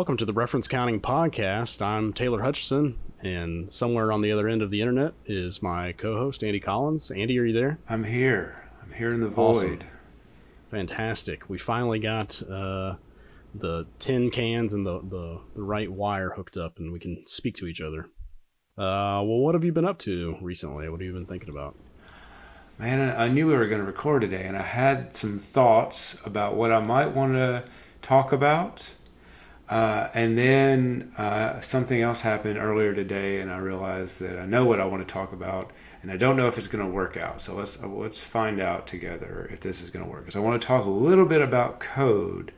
Welcome to the Reference Counting Podcast. I'm Taylor Hutchison, and somewhere on the other end of the internet is my co host, Andy Collins. Andy, are you there? I'm here. I'm here in the Awesome. void. Fantastic. We finally got uh, the tin cans and the, the, the right wire hooked up, and we can speak to each other. Uh, well, what have you been up to recently? What have you been thinking about? Man, I I knew we were going to record today, and I had some thoughts about what I might want to talk about. Uh, and then uh, something else happened earlier today, and I realized that I know what I want to talk about, and I don't know if it's going to work out. So let's uh, let's find out together if this is going to work. Because I want to talk a little bit about code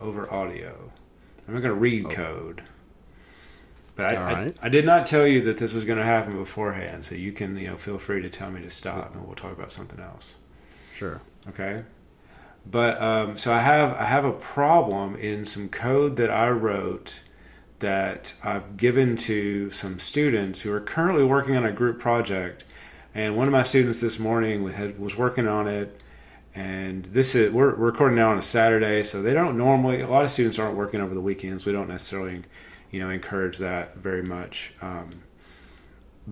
over audio. I'm not going to read Oh. code, but I, All I. I did not tell you that this was going to happen beforehand. So you can you know feel free to tell me to stop, and we'll talk about something else. Sure. Okay. But um, so I have I have a problem in some code that I wrote that I've given to some students who are currently working on a group project, and one of my students this morning had, was working on it, and this is we're, recording now on a Saturday, so they don't normally a lot of students aren't working over the weekends. We don't necessarily, you know, encourage that very much. Um,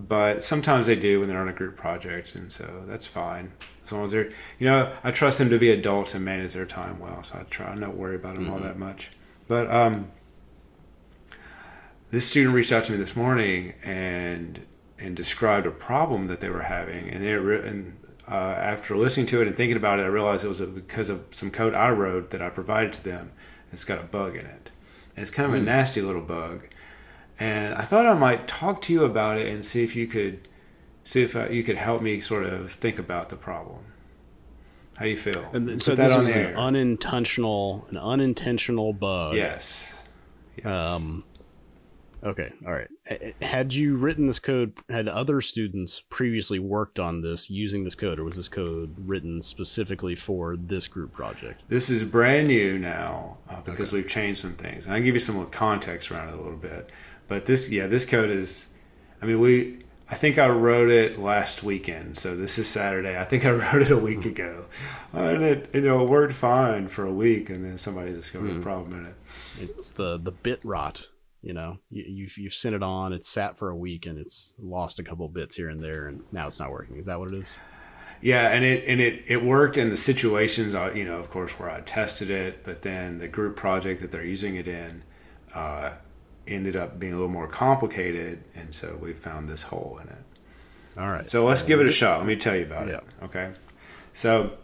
but sometimes they do when they're on a group project, and so that's fine as long as they're, you know, I trust them to be adults and manage their time well. So I try not worry about them all Mhm. that much. But um, this student reached out to me this morning and and described a problem that they were having, and they re- and uh, after listening to it and thinking about it, I realized it was because of some code I wrote that I provided to them. It's got a bug in it. And it's kind of a Hmm. nasty little bug. And I thought I might talk to you about it and see if you could see if uh, you could help me sort of think about the problem. How do you feel? And so this was an unintentional, an unintentional bug. yes. Yes. Um, okay, all right. Had you written this code? Had other students previously worked on this using this code, or was this code written specifically for this group project? This is brand new now uh, because we've changed some things, and I will give you some more context around it a little bit. But this, yeah, this code is. I mean, we. I think I wrote it last weekend, so this is Saturday. I think I wrote it a week ago, and it you know it worked fine for a week, and then somebody discovered Hmm. a problem in it. It's the the bit rot. You know, you, you've you've sent it on. It's sat for a week and it's lost a couple bits here and there, and now it's not working. Is that what it is? Yeah, and it and it it worked in the situations, uh, you know, of course, where I tested it. But then the group project that they're using it in uh, ended up being a little more complicated, and so we found this hole in it. All right. So let's give it a shot. Let me tell you about Yeah. it. Okay. So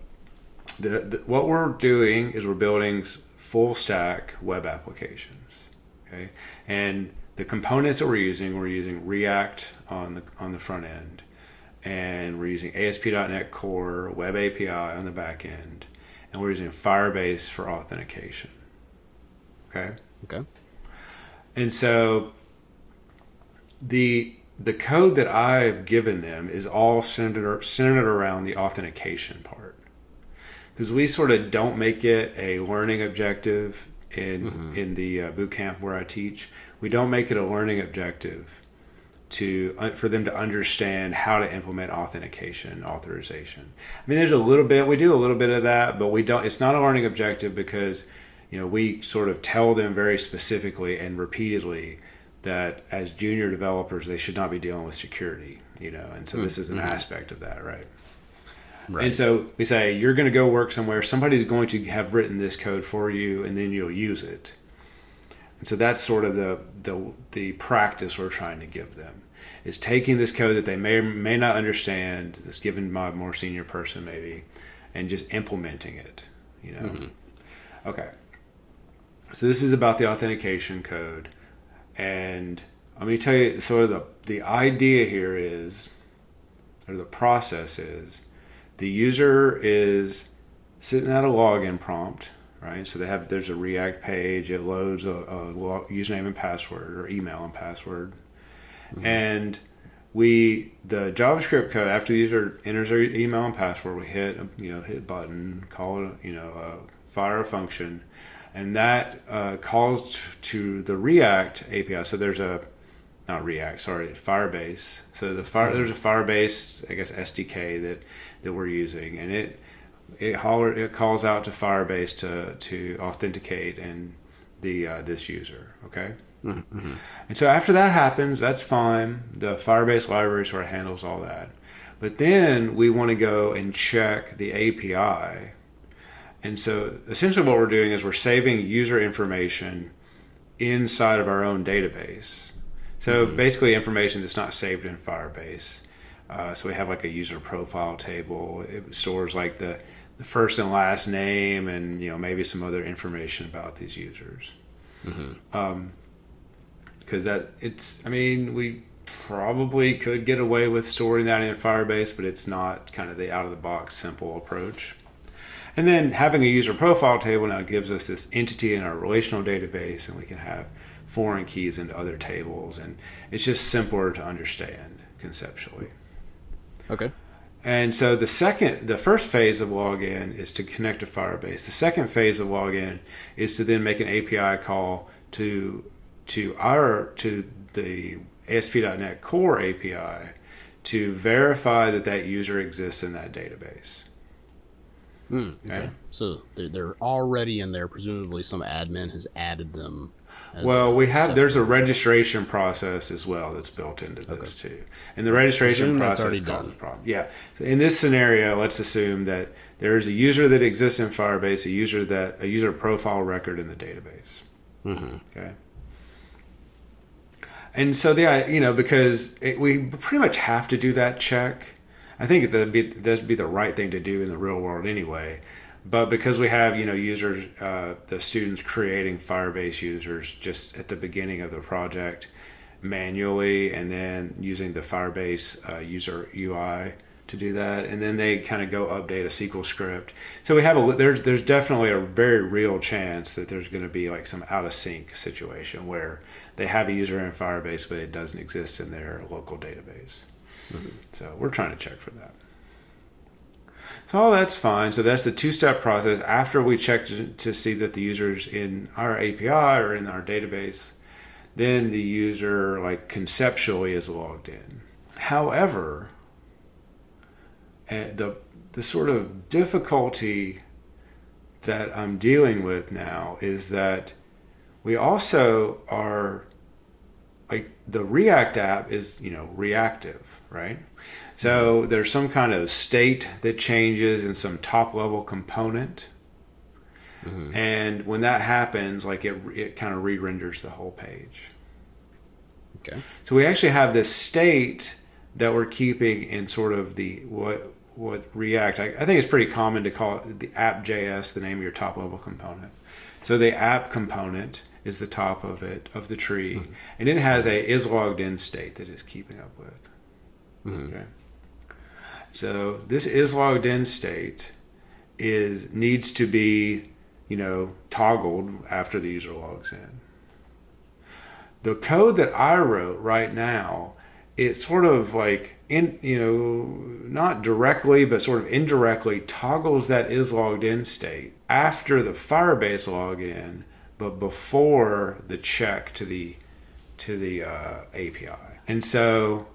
the, the what we're doing is we're building full stack web applications. Okay, and the components that we're using, we're using React on the on the front end, and we're using ASP.NET Core Web API on the back end, and we're using Firebase for authentication. Okay. Okay. And so the the code that I've given them is all centered centered around the authentication part. Because we sort of don't make it a learning objective in in the uh, boot camp where I teach. We don't make it a learning objective to uh, for them to understand how to implement authentication authorization. I mean, there's a little bit we do a little bit of that, but we don't. It's not a learning objective because you know we sort of tell them very specifically and repeatedly that as junior developers they should not be dealing with security. You know, and so hmm, this is an mm-hmm. aspect of that, right? Right. And so we say you're going to go work somewhere. Somebody's going to have written this code for you, and then you'll use it. And so that's sort of the the the practice we're trying to give them is taking this code that they may or may not understand, that's given by a more senior person maybe, and just implementing it. You know. Mm-hmm. Okay. So this is about the authentication code, and let me tell you sort of the the idea here is, or the process is, the user is sitting at a login prompt, right? So they have there's a React page. It loads a, a username and password or email and password, and we the JavaScript code after the user enters their email and password, we hit you know hit button, call it you know uh, fire a function, and that uh, calls to the React API. So there's a not React, sorry, Firebase. So the fire there's a Firebase, I guess SDK that that we're using, and it it holler it calls out to Firebase to to authenticate and the uh, this user. Okay. Mm-hmm. And so after that happens, that's fine. The Firebase library sort of handles all that. But then we want to go and check the API. And so essentially what we're doing is we're saving user information inside of our own database. So mm-hmm. basically information that's not saved in Firebase. Uh, so we have like a user profile table. It stores like the, the first and last name and you know maybe some other information about these users. Mm-hmm. Um, because that it's I mean we probably could get away with storing that in Firebase, but it's not kind of the out of the box simple approach. And then having a user profile table now gives us this entity in our relational database, and we can have foreign keys into other tables, and it's just simpler to understand conceptually. Okay. And so the second, the first phase of login is to connect to Firebase. The second phase of login is to then make an API call to to our to the ASP.NET Core API to verify that that user exists in that database. Mm, okay. okay. So they're, they're already in there. Presumably, some admin has added them. Well, we have separate. there's a registration process as well that's built into this okay. too, and the registration process causes a problem. Yeah, so in this scenario, let's assume that there is a user that exists in Firebase, a user that a user profile record in the database. Mm-hmm. Okay and so the you know because it, we pretty much have to do that check. I think that'd be that'd be the right thing to do in the real world anyway. But because we have you know users, uh, the students creating Firebase users just at the beginning of the project manually, and then using the Firebase uh, user UI to do that, and then they kind of go update a SQL script. So we have a there's there's definitely a very real chance that there's going to be like some out of sync situation where they have a user in Firebase, but it doesn't exist in their local database. Mm-hmm. So we're trying to check for that. So all that's fine. So that's the two-step process. After we check to, to see that the user's in our API or in our database, then the user like conceptually is logged in. However, the the sort of difficulty that I'm dealing with now is that we also are like the React app is you know reactive, right? So there's some kind of state that changes in some top level component. Mm-hmm. And when that happens, like it, it kind of re renders the whole page. Okay. So we actually have this state that we're keeping in sort of the what what React. I, I think it's pretty common to call it the app.js, the name of your top level component. So the app component is the top of it of the tree, mm-hmm. and it has a is logged in state that is keeping up with. Mm-hmm. Okay. So this is logged in state is needs to be, you know, toggled after the user logs in. The code that I wrote right now, it's sort of like in you know not directly but sort of indirectly toggles that is logged in state after the Firebase login but before the check to the to the uh, API. And so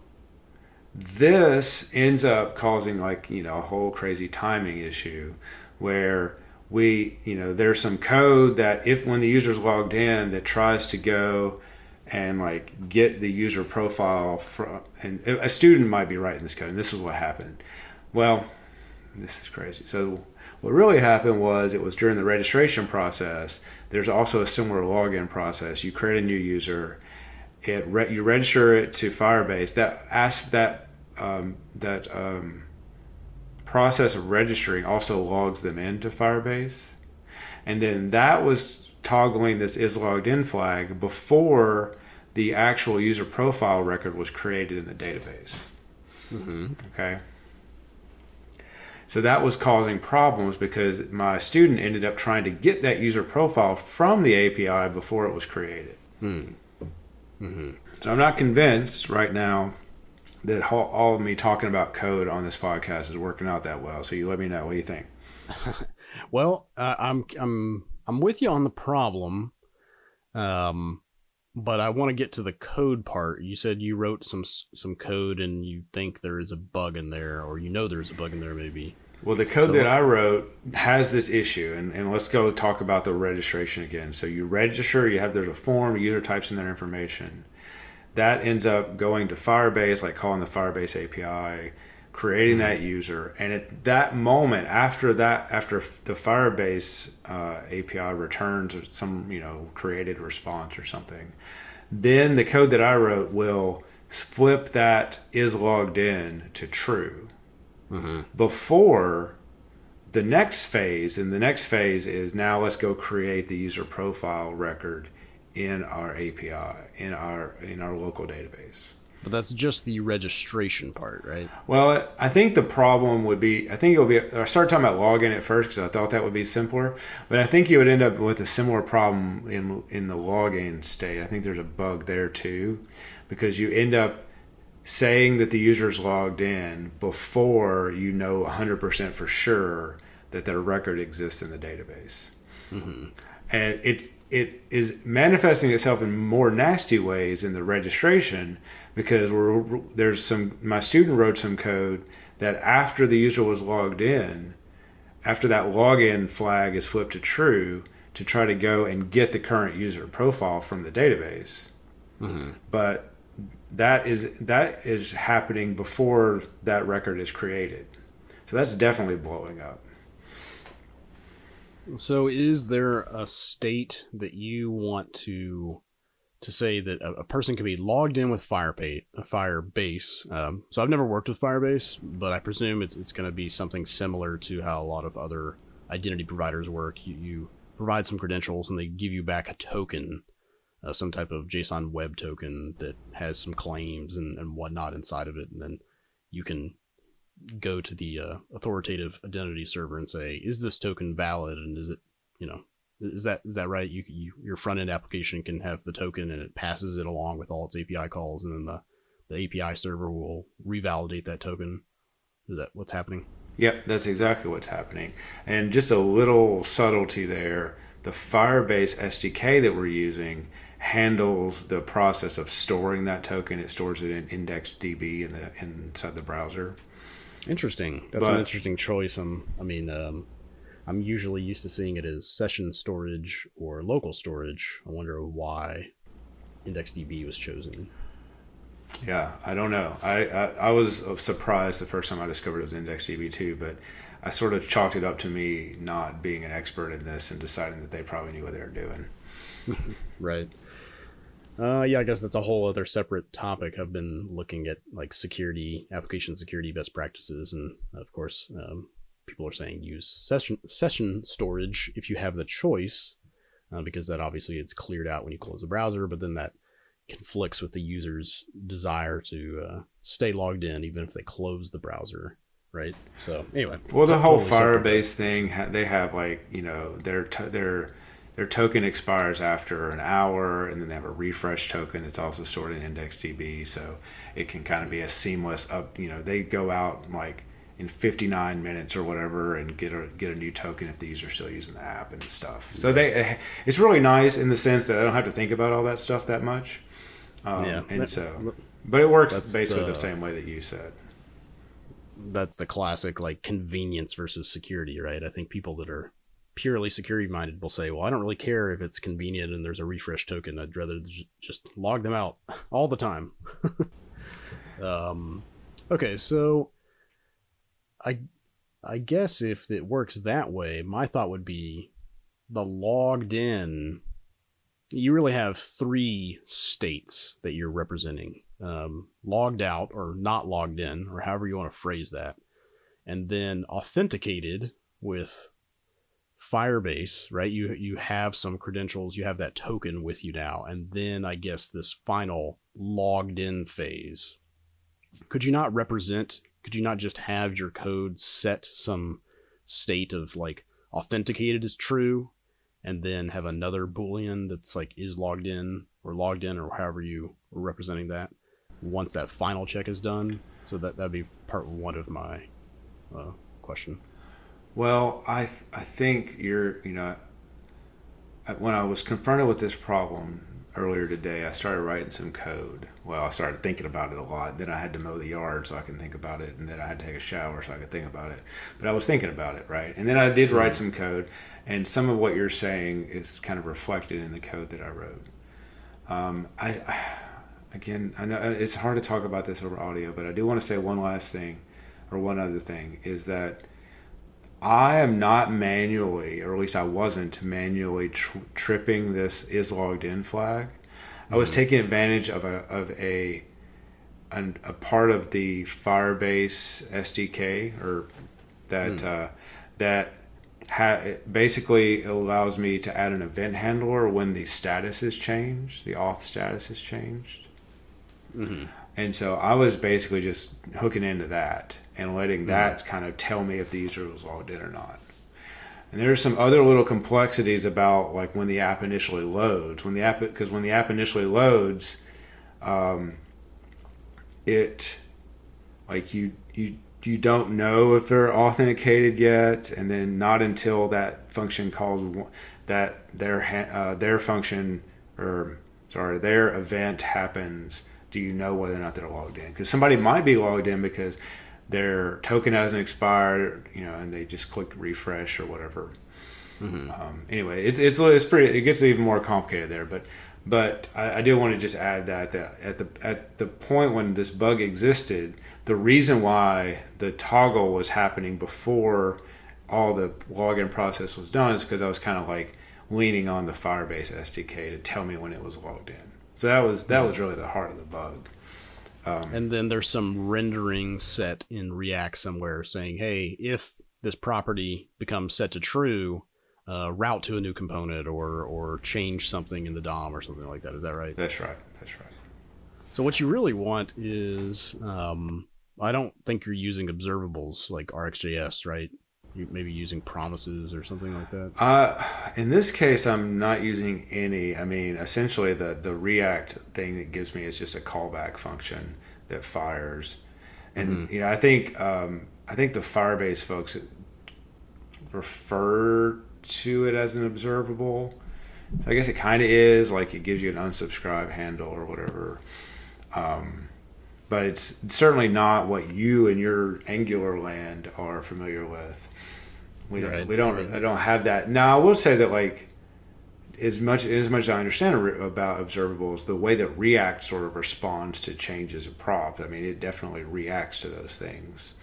this ends up causing like you know a whole crazy timing issue where we you know there's some code that if when the user's logged in that tries to go and like get the user profile from and a student might be writing this code and this is what happened. Well this is crazy. So what really happened was it was during the registration process. There's also a similar login process. You create a new user, it re- you register it to Firebase. That ask that um, that um, process of registering also logs them into Firebase, and then that was toggling this is logged in flag before the actual user profile record was created in the database. Mm-hmm. Okay. So that was causing problems because my student ended up trying to get that user profile from the API before it was created. Hmm. Mm-hmm. So I'm not convinced right now that all of me talking about code on this podcast is working out that well. So you let me know what you think. well, uh, I'm I'm I'm with you on the problem. Um, but I want to get to the code part. You said you wrote some some code and you think there is a bug in there, or you know there's a bug in there, maybe. Well, the code So- that I wrote has this issue, and, and let's go talk about the registration again. So you register, you have there's a form, user types in their information. That ends up going to Firebase, like calling the Firebase API, creating that user, and at that moment, after that, after the Firebase uh, API returns some you know created response or something, then the code that I wrote will flip that is logged in to true Mm-hmm. before the next phase and the next phase is now let's go create the user profile record in our api in our in our local database. But that's just the registration part, right? well i think the problem would be i think it would be i started talking about login at first because i thought that would be simpler but i think you would end up with a similar problem in in the login state. I think there's a bug there too because you end up saying that the user's logged in before you know 100% for sure that their record exists in the database. Mm-hmm. And it's it is manifesting itself in more nasty ways in the registration because we're, there's some my student wrote some code that after the user was logged in, after that login flag is flipped to true to try to go and get the current user profile from the database. Mm-hmm. But that is that is happening before that record is created. So that's definitely blowing up. So, is there a state that you want to to say that a, a person can be logged in with Firebase? Firebase. Um, so, I've never worked with Firebase, but I presume it's it's going to be something similar to how a lot of other identity providers work. You, you provide some credentials, and they give you back a token, uh, some type of JSON web token that has some claims and, and whatnot inside of it, and then you can go to the uh, authoritative identity server and say, "Is this token valid?" And is it, you know, is that is that right? You, you your front end application can have the token and it passes it along with all its API calls, and then the the API server will revalidate that token. Is that what's happening? Yep, that's exactly what's happening. And just a little subtlety there the Firebase SDK that we're using handles the process of storing that token. It stores it in IndexedDB in the inside the browser. Interesting. That's an interesting choice. I'm, I mean, um, I'm usually used to seeing it as session storage or local storage. I wonder why IndexedDB was chosen. Yeah, I don't know. I, I, I was surprised the first time I discovered it was IndexedDB too, but I sort of chalked it up to me not being an expert in this and deciding that they probably knew what they were doing. Right. Uh, yeah, I guess that's a whole other separate topic. I've been looking at like security, application security best practices, and of course, um, people are saying use session session storage if you have the choice, uh, because that obviously it's cleared out when you close the browser, but then that conflicts with the user's desire to uh, stay logged in even if they close the browser, right? So anyway, Well, the whole. Firebase thing they have like you know their to- their their token expires after an hour, and then they have a refresh token that's also stored in IndexedDB, so it can kind of be a seamless up. You know, they go out like in 59 minutes or whatever and get a get a new token if the user's still using the app and stuff. So they it's really nice in the sense that I don't have to think about all that stuff that much. Um, Yeah. and so, but it works That's basically the the- same way that you said. that's the classic like convenience versus security, right? I think people that are purely security minded will say, "Well, I don't really care if it's convenient and there's a refresh token. I'd rather just log them out all the time." um, okay, so I I guess if it works that way, my thought would be the logged in. You really have three states that you're representing um, logged out or not logged in, or however you want to phrase that, and then authenticated with Firebase, right? You you have some credentials, you have that token with you now, and then I guess this final logged in phase. Could you not represent? Could you not just have your code set some state of like authenticated is true, and then have another boolean that's like is logged in or logged in or however you are representing that once that final check is done. So that that'd be part one of my uh, question. Well, I th- I think you're you know when I was confronted with this problem earlier today, I started writing some code. Well, I started thinking about it a lot. Then I had to mow the yard so I can think about it, and then I had to take a shower so I could think about it. But I was thinking about it, right? And then I did write some code, and some of what you're saying is kind of reflected in the code that I wrote. Um, I, again, I know it's hard to talk about this over audio, but I do want to say one last thing, or one other thing, is that I am not manually, or at least I wasn't manually tr- tripping this is logged in flag. I was taking advantage of a of a an, a part of the Firebase SDK or that Mm. uh, that ha- basically allows me to add an event handler when the status is changed, the auth status is changed. Mhm. And so I was basically just hooking into that and letting that kind of tell me if the user was logged in or not. And there's some other little complexities about like when the app initially loads. When the app because when the app initially loads, um, it like you you you don't know if they're authenticated yet, and then not until that function calls that their uh, their function or sorry their event happens do you know whether or not they're logged in? Because somebody might be logged in because their token hasn't expired you know and they just click refresh or whatever. Um, anyway it's, it's it's pretty it gets even more complicated there but but I, I do want to just add that that at the at the point when this bug existed the reason why the toggle was happening before all the login process was done is because I was kind of like leaning on the Firebase SDK to tell me when it was logged in. So that was that was really the heart of the bug. And then there's some rendering set in React somewhere saying, hey, if this property becomes set to true, uh, route to a new component or or change something in the DOM or something like that. Is that right? That's right. That's right. So what you really want is, um, I don't think you're using observables like RxJS, right? You maybe using promises or something like that. Uh, in this case, I'm not using any. I mean, essentially, the the React thing that gives me is just a callback function that fires, and you know, I think um, I think the Firebase folks refer to it as an observable. So I guess it kind of is like it gives you an unsubscribe handle or whatever. Um, but it's certainly not what you and your Angular land are familiar with. We don't, Right. we don't I don't have that. Now I will say that like as much as much as I understand about observables, the way that React sort of responds to changes of prop, I mean, it definitely reacts to those things.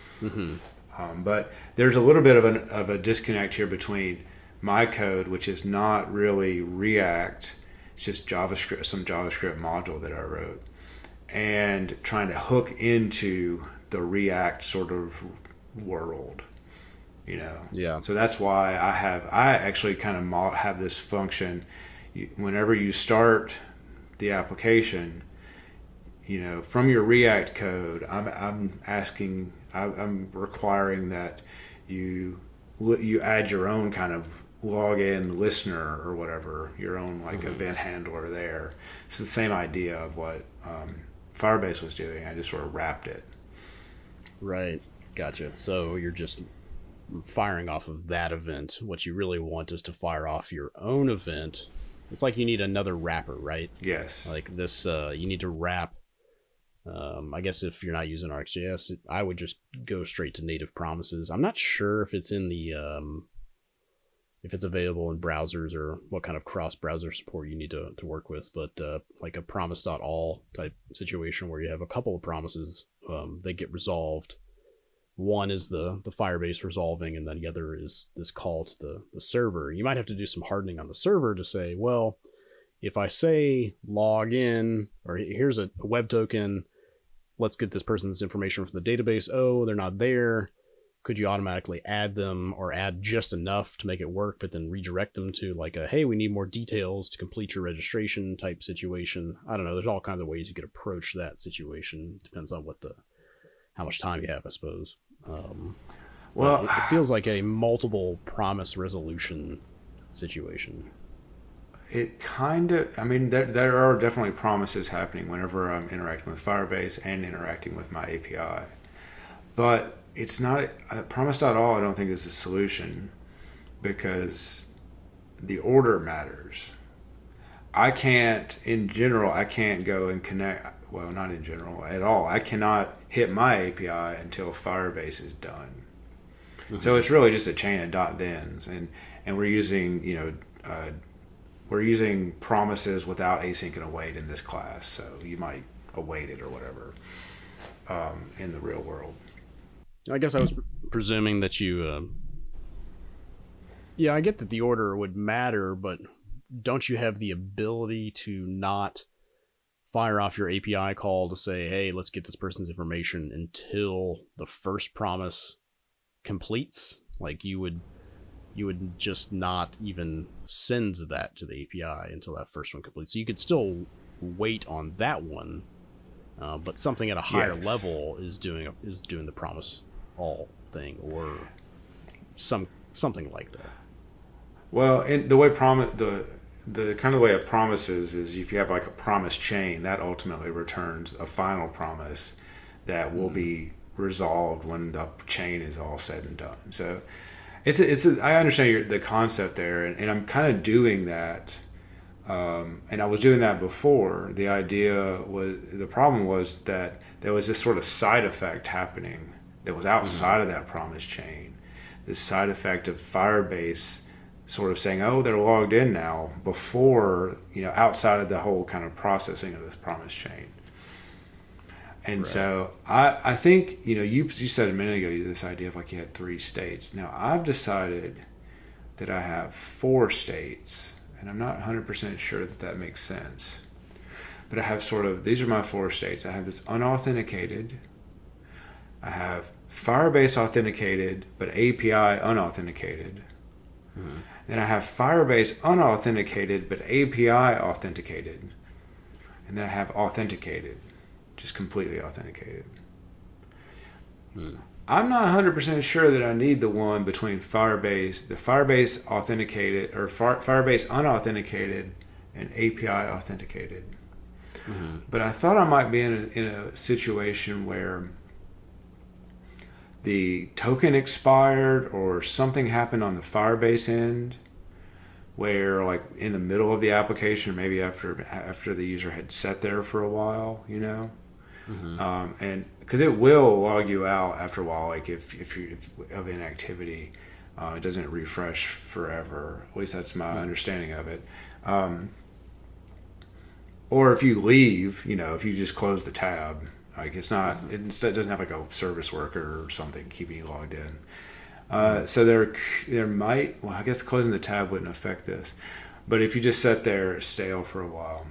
Um, but there's a little bit of, an, of a disconnect here between my code, which is not really React, it's just JavaScript, some JavaScript module that I wrote, and trying to hook into the React sort of world. You know, Yeah. so that's why I have I actually kind of have this function. Whenever you start the application, you know, from your React code, I'm, I'm asking, I- I'm requiring that you you add your own kind of login listener or whatever, your own like event handler there. It's the same idea of what um, Firebase was doing. I just sort of wrapped it. Right. Gotcha. So you're just firing off of that event. What you really want is to fire off your own event. It's like you need another wrapper, right? Yes. Like this, uh, you need to wrap. Um, I guess if you're not using RxJS, I would just go straight to native promises. I'm not sure if it's in the um, if it's available in browsers or what kind of cross browser support you need to, to work with, but uh, like a promise.all type situation where you have a couple of promises, um, they get resolved. One is the the Firebase resolving, and then the other is this call to the, the server. You might have to do some hardening on the server to say, well, if I say log in, or here's a web token, let's get this person's information from the database. Oh, they're not there. Could you automatically add them or add just enough to make it work, but then redirect them to like a hey, we need more details to complete your registration type situation? I don't know. There's all kinds of ways you could approach that situation. Depends on what the how much time you have, I suppose. Um, well, it, it feels like a multiple promise resolution situation. It kind of, I mean, there, there are definitely promises happening whenever I'm interacting with Firebase and interacting with my API. But it's not, a uh, all I don't think is a solution because the order matters. I can't, in general, I can't go and connect. Well, not in general at all. I cannot hit my API until Firebase is done. Mm-hmm. So it's really just a chain of dot thens, and and we're using you know uh, we're using promises without async and await in this class. So you might await it or whatever um, in the real world. I guess I was presuming that you. Uh, yeah, I get that the order would matter, but don't you have the ability to not fire off your API call to say, "Hey, let's get this person's information" until the first promise completes? Like you would, you would just not even send that to the API until that first one completes. So you could still wait on that one, uh, but something at a higher yes. level is doing a, is doing the promise all thing or some something like that. Well, and the way promise the the kind of way it promises is if you have like a promise chain that ultimately returns a final promise that will mm-hmm. be resolved when the chain is all said and done. So it's a, it's a, I understand your, the concept there, and, and I'm kind of doing that. Um, and I was doing that before. The idea was the problem was that there was this sort of side effect happening that was outside mm-hmm. of that promise chain. This side effect of Firebase sort of saying, "Oh, they're logged in now," before you know, outside of the whole kind of processing of this promise chain. And right. so I, I think you know you you said a minute ago this idea of like you had three states. Now I've decided that I have four states, and I'm not 100 percent sure that that makes sense. But I have sort of these are my four states. I have this unauthenticated. I have Firebase authenticated, but API unauthenticated. Mm-hmm. Then I have Firebase unauthenticated, but API authenticated. And then I have authenticated, just completely authenticated. Hmm. I'm not 100% sure that I need the one between Firebase, the Firebase authenticated, or Firebase unauthenticated, and API authenticated. Mm-hmm. But I thought I might be in a, in a situation where the token expired or something happened on the Firebase end where like in the middle of the application maybe after after the user had sat there for a while you know mm-hmm. um, and because it will log you out after a while like if if you if, of inactivity uh, it doesn't refresh forever at least that's my mm-hmm. understanding of it um, or if you leave you know if you just close the tab like it's not, it doesn't have like a service worker or something keeping you logged in. Uh, so there, there might. Well, I guess closing the tab wouldn't affect this, but if you just sit there stale for a while,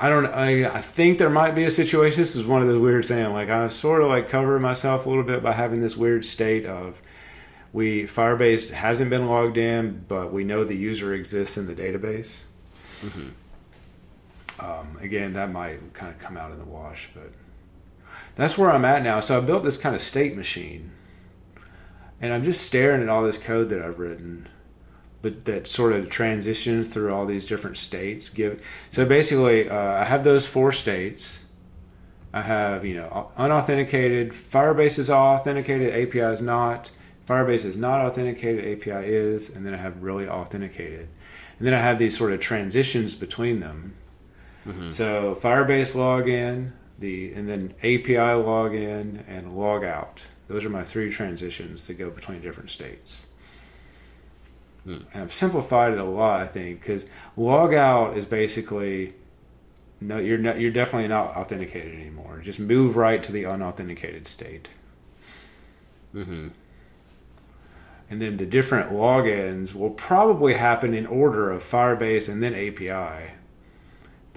I don't. I I think there might be a situation. This is one of those weird things. Like I'm sort of like covering myself a little bit by having this weird state of we Firebase hasn't been logged in, but we know the user exists in the database. Mm-hmm. Um, again, that might kind of come out in the wash, but that's where I'm at now. So I built this kind of state machine, and I'm just staring at all this code that I've written, but that sort of transitions through all these different states. Give so basically, uh, I have those four states. I have you know unauthenticated. Firebase is authenticated. API is not. Firebase is not authenticated. API is, and then I have really authenticated, and then I have these sort of transitions between them. Mm-hmm. So Firebase login, the and then API login and log out. Those are my three transitions that go between different states. Hmm. And I've simplified it a lot, I think, because log out is basically no, you're not, you're definitely not authenticated anymore. Just move right to the unauthenticated state. Mm-hmm. And then the different logins will probably happen in order of Firebase and then API.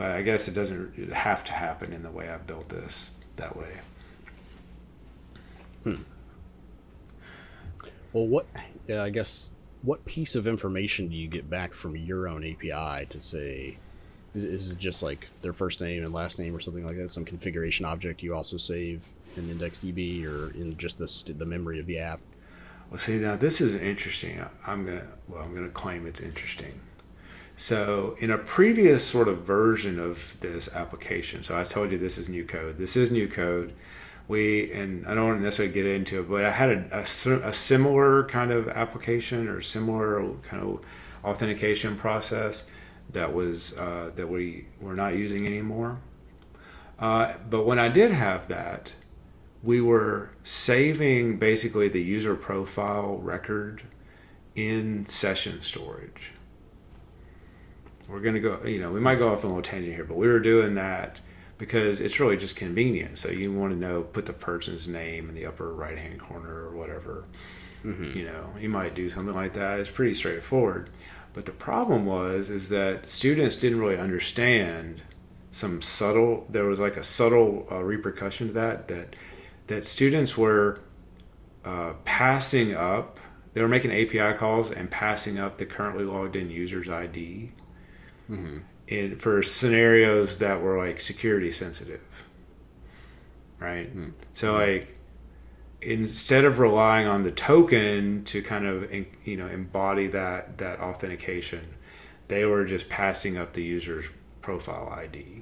But I guess it doesn't have to happen in the way I built this that way. Hmm. Well, what? Yeah, I guess what piece of information do you get back from your own API to say? Is, is it just like their first name and last name or something like that? Some configuration object you also save in IndexedDB or in just the the memory of the app? Well, see now this is interesting. I'm gonna well I'm gonna claim it's interesting. So, in a previous sort of version of this application, so I told you this is new code. This is new code. We, and I don't want to necessarily get into it, but I had a, a, a similar kind of application or similar kind of authentication process that was uh, that we were not using anymore. Uh, but when I did have that, we were saving basically the user profile record in session storage. We're going to go, you know, we might go off on a little tangent here, but we were doing that because it's really just convenient. So you want to know, put the person's name in the upper right hand corner or whatever. Mm-hmm. You know, you might do something like that. It's pretty straightforward. But the problem was is that students didn't really understand some subtle. There was like a subtle uh, repercussion to that that that students were uh, passing up. They were making API calls and passing up the currently logged in user's ID mm-hmm. in for scenarios that were like security sensitive. Right. Mm-hmm. So like instead of relying on the token to kind of you know embody that that authentication, they were just passing up the user's profile ID.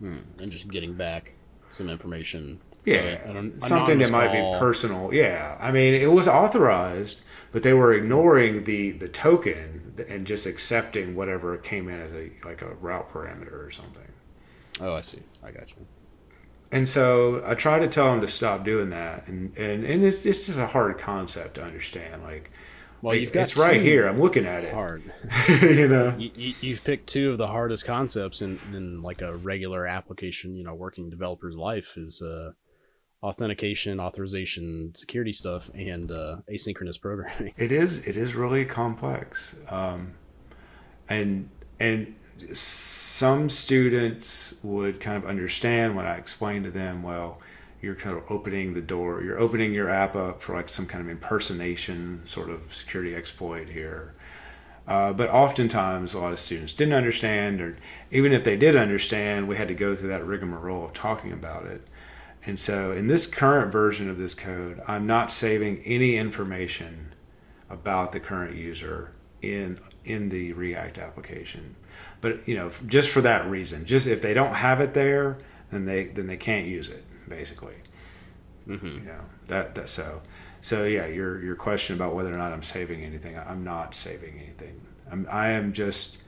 Hmm. And just getting back some information. Yeah, so something that might be personal. Yeah, I mean it was authorized, but they were ignoring the the token and just accepting whatever came in as a like a route parameter or something. Oh, I see. I got you and so I try to tell them to stop doing that, and and, and it's it's just a hard concept to understand. Like, well, you've got it's right here. I'm looking at it. Hard, you know. You, have picked two of the hardest concepts in, in like a regular application. You know, working developer's life is uh, authentication, authorization, security stuff, and uh, asynchronous programming. It is it is really complex, um, and and some students would kind of understand when I explained to them, well, you're kind of opening the door, you're opening your app up for like some kind of impersonation sort of security exploit here. Uh, but oftentimes, a lot of students didn't understand, or even if they did understand, we had to go through that rigmarole of talking about it. And so, in this current version of this code, I'm not saving any information about the current user in in the React application. But you know just for that reason just if they don't have it there then they then they can't use it basically. Mm-hmm. you know that that so so yeah your your question about whether or not i'm saving anything i'm not saving anything. I'm i am just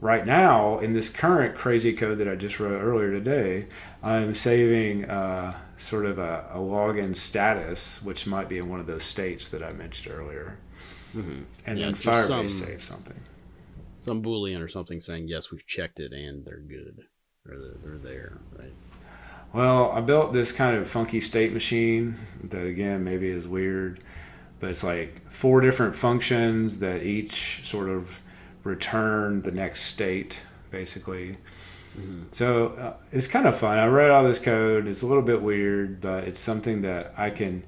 right now in this current crazy code that i just wrote earlier today i'm saving uh, sort of a, a login status which might be in one of those states that i mentioned earlier. Mm-hmm. and yeah, then firebase some, saves something. Some boolean or something saying yes we've checked it and they're good or they're, there right? Well i built this kind of funky state machine that again maybe is weird but it's like four different functions that each sort of return the next state basically. Mm-hmm. so uh, it's kind of fun. I read all this code. It's a little bit weird but it's something that i can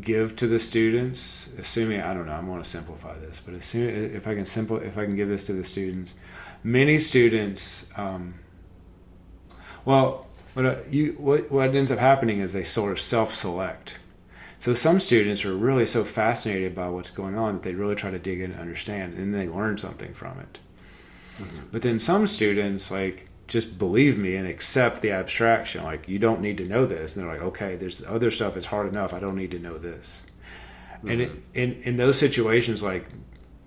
give to the students, assuming I don't know, I'm going to simplify this, but assume if I can simple if I can give this to the students, many students, um, well, what uh, you what what ends up happening is they sort of self-select. So some students are really so fascinated by what's going on that they really try to dig in and understand, and they learn something from it. Mm-hmm. But then some students like just believe me and accept the abstraction. Like you don't need to know this, and they're like, okay, there's other stuff. It's hard enough. I don't need to know this. Mm-hmm. And it, in in those situations, like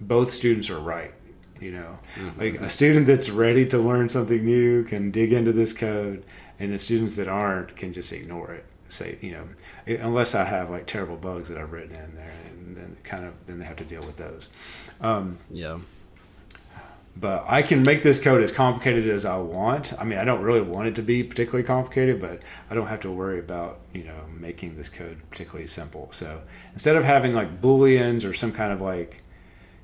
both students are right. You know, mm-hmm. like a student that's ready to learn something new can dig into this code, and the students that aren't can just ignore it. Say, you know, unless I have like terrible bugs that I've written in there, and then kind of then they have to deal with those. Um, yeah but I can make this code as complicated as I want. I mean, I don't really want it to be particularly complicated, but I don't have to worry about, you know, making this code particularly simple. So instead of having like booleans or some kind of like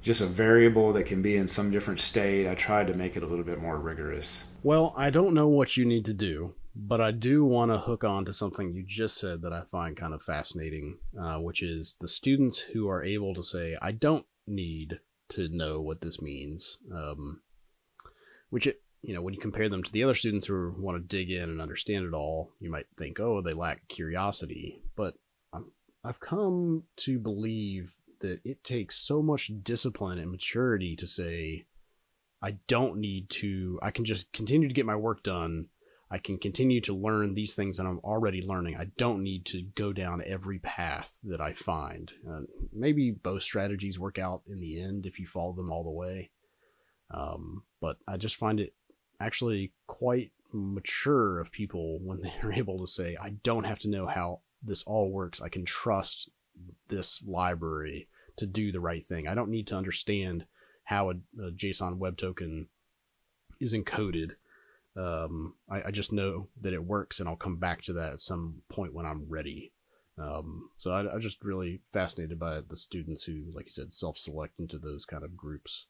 just a variable that can be in some different state, I tried to make it a little bit more rigorous. Well, I don't know what you need to do, but I do want to hook on to something you just said that I find kind of fascinating, uh, which is the students who are able to say, I don't need to know what this means. Um, which it, you know, when you compare them to the other students who want to dig in and understand it all, you might think, oh, they lack curiosity. But I'm, I've come to believe that it takes so much discipline and maturity to say, I don't need to, I can just continue to get my work done I can continue to learn these things that I'm already learning. I don't need to go down every path that I find. Uh, maybe both strategies work out in the end if you follow them all the way. Um, but I just find it actually quite mature of people when they're able to say, I don't have to know how this all works. I can trust this library to do the right thing. I don't need to understand how a, a JSON web token is encoded. Um, I, I, just know that it works, and I'll come back to that at some point when I'm ready. Um, so I, I'm just really fascinated by the students who, like you said, self-select into those kind of groups.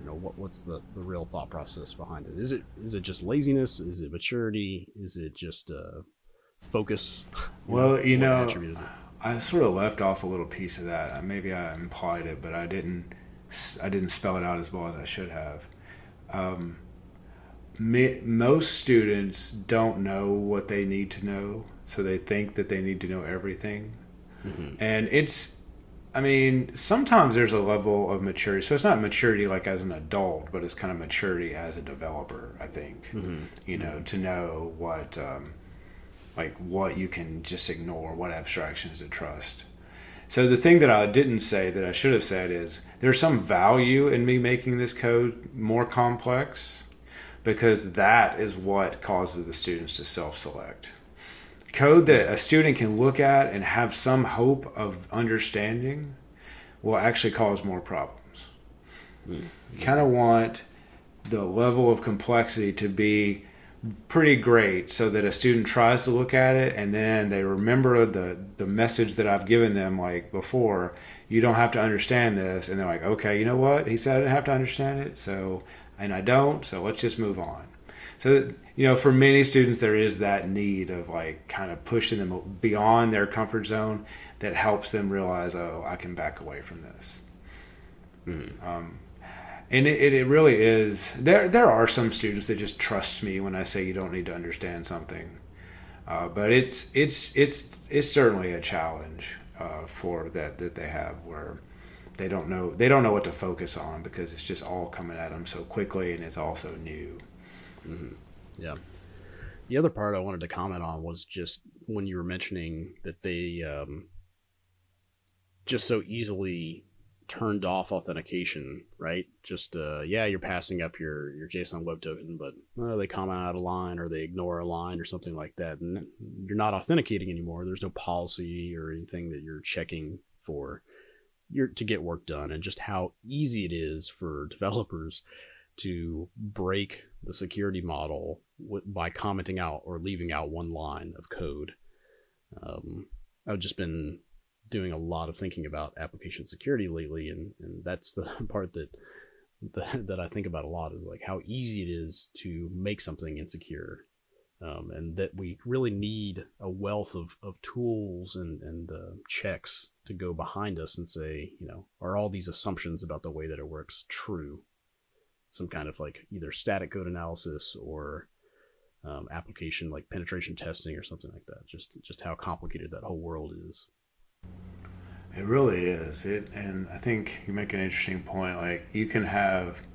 You know, what what's the, the real thought process behind it? Is it is it just laziness? Is it maturity? Is it just uh, focus? Well, you know, I sort of left off a little piece of that. Maybe I implied it, but I didn't. I didn't spell it out as well as I should have. Um, me, most students don't know what they need to know, so they think that they need to know everything. Mm-hmm. And it's, I mean, sometimes there's a level of maturity. So it's not maturity like as an adult, but it's kind of maturity as a developer. I think, mm-hmm. you know, mm-hmm. to know what. Um, like what you can just ignore, what abstractions to trust. So the thing that I didn't say that I should have said is there's some value in me making this code more complex because that is what causes the students to self-select. Code that a student can look at and have some hope of understanding will actually cause more problems. You kind of want the level of complexity to be pretty great so that a student tries to look at it and then they remember the the message that I've given them like before you don't have to understand this and they're like okay you know what he said I didn't have to understand it so and I don't so let's just move on. So you know for many students there is that need of like kind of pushing them beyond their comfort zone that helps them realize oh I can back away from this. Mm-hmm. um, and it, it really is there there are some students that just trust me when i say you don't need to understand something. Uh, but it's it's it's it's certainly a challenge uh, for that that they have where they don't know they don't know what to focus on because it's just all coming at them so quickly and it's also new mm-hmm. yeah the other part i wanted to comment on was just when you were mentioning that they um, just so easily turned off authentication, right? Just uh, yeah, you're passing up your your JSON web token, but uh, they comment out a line or they ignore a line or something like that, and you're not authenticating anymore. There's no policy or anything that you're checking for your to get work done, and just how easy it is for developers to break the security model w- by commenting out or leaving out one line of code. Um, I've just been doing a lot of thinking about application security lately, and, and that's the part that, that that I think about a lot is like how easy it is to make something insecure, um, and that we really need a wealth of, of tools and and uh, checks to go behind us and say, you know, are all these assumptions about the way that it works true? Some kind of like either static code analysis or um, application like penetration testing or something like that. Just just how complicated that whole world is. It really is. It and I think you make an interesting point. Like you can have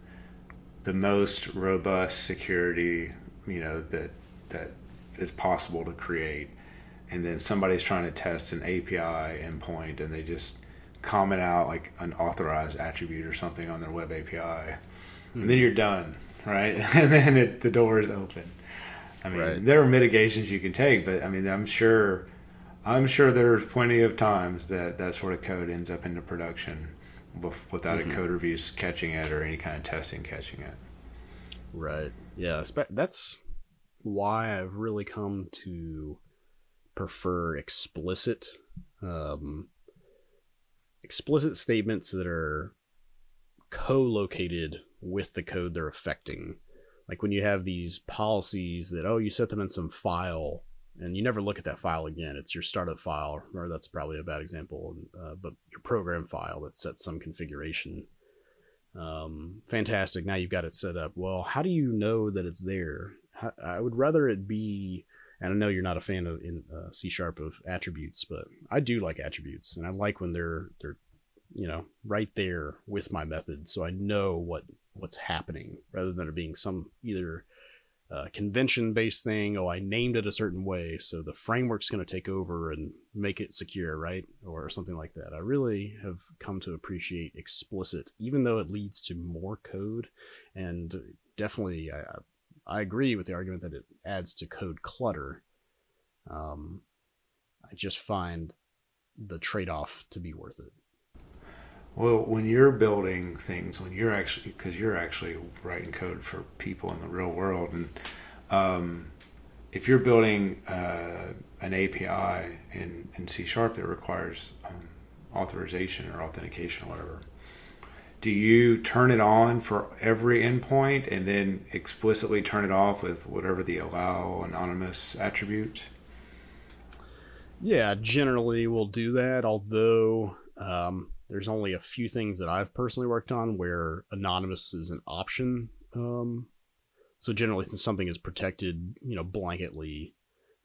the most robust security, you know, that that is possible to create, and then somebody's trying to test an API endpoint, and they just comment out like an authorized attribute or something on their web API, mm-hmm. and then you're done, right? and then it, the door is open. I mean, right. there are mitigations you can take, but I mean, I'm sure I'm sure there's plenty of times that that sort of code ends up into production without mm-hmm. a code review catching it or any kind of testing catching it. Right. Yeah. That's why I've really come to prefer explicit, um, explicit statements that are co-located with the code they're affecting. Like when you have these policies that oh you set them in some file and you never look at that file again. It's your startup file, or that's probably a bad example, uh, but your program file that sets some configuration. Um, fantastic. Now you've got it set up. Well, how do you know that it's there? I would rather it be, and I know you're not a fan of in uh, C sharp of attributes, but I do like attributes, and I like when they're they're, you know, right there with my method, so I know what what's happening rather than it being some either uh, convention based thing. Oh, I named it a certain way, so the framework's going to take over and make it secure, right? Or something like that. I really have come to appreciate explicit, even though it leads to more code. And definitely, I, I agree with the argument that it adds to code clutter. Um, I just find the trade off to be worth it. Well, when you're building things, when you're actually, because you're actually writing code for people in the real world, and um, if you're building uh, an API in, in C Sharp that requires um, authorization or authentication or whatever, do you turn it on for every endpoint and then explicitly turn it off with whatever the allow anonymous attribute? Yeah, generally we'll do that, although. Um, there's only a few things that I've personally worked on where anonymous is an option. Um, so generally, something is protected, you know, blanketly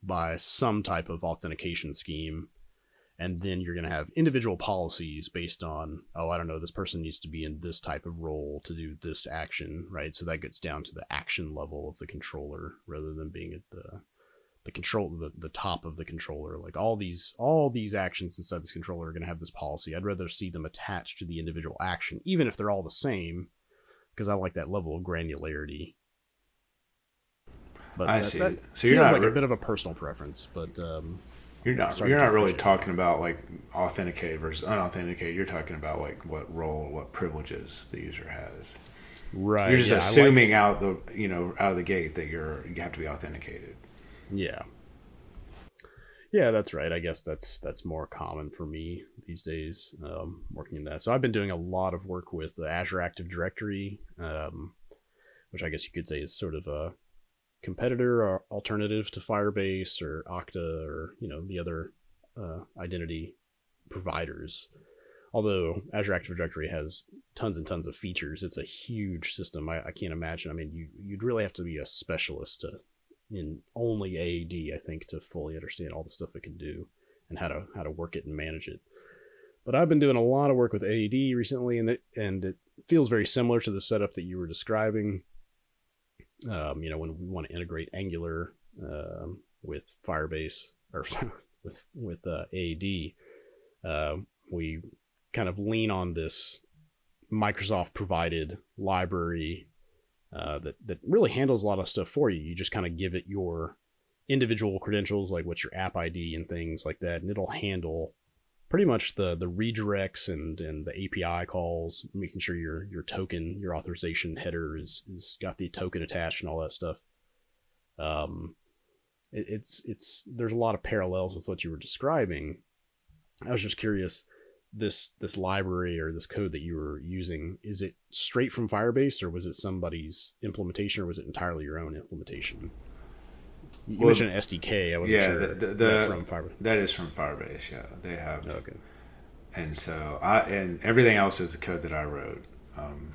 by some type of authentication scheme, and then you're going to have individual policies based on, oh, I don't know, this person needs to be in this type of role to do this action, right? So that gets down to the action level of the controller rather than being at the the control the, the top of the controller. Like all these all these actions inside this controller are going to have this policy. I'd rather see them attached to the individual action even if they're all the same because i like that level of granularity. But i that, see. that so you're not like re- a bit of a personal preference but um, you're not you're not really talking about like authenticated versus unauthenticated you're talking about like what role what privileges the user has right you're just yeah, assuming like, out the you know out of the gate that you're you have to be authenticated yeah. Yeah, that's right. I guess that's that's more common for me these days, um, working in that. So I've been doing a lot of work with the Azure Active Directory, um, which I guess you could say is sort of a competitor or alternative to Firebase or Okta or you know the other uh, identity providers. Although Azure Active Directory has tons and tons of features, it's a huge system. I, I can't imagine. I mean, you you'd really have to be a specialist to in only AAD, I think, to fully understand all the stuff it can do and how to how to work it and manage it. But I've been doing a lot of work with AAD recently, and it and it feels very similar to the setup that you were describing. Um, you know, when we want to integrate Angular um, with Firebase or with with uh, AAD, uh, we kind of lean on this Microsoft provided library uh, that that really handles a lot of stuff for you. You just kind of give it your individual credentials, like what's your app ID and things like that, and it'll handle pretty much the the redirects and and the API calls, making sure your your token, your authorization header is is got the token attached and all that stuff. Um, it, it's it's there's a lot of parallels with what you were describing. I was just curious this this library or this code that you were using is it straight from firebase or was it somebody's implementation or was it entirely your own implementation you well, mentioned an sdk i wasn't yeah sure the, the, the from firebase that is from firebase yeah they have okay and so i and everything else is the code that i wrote um,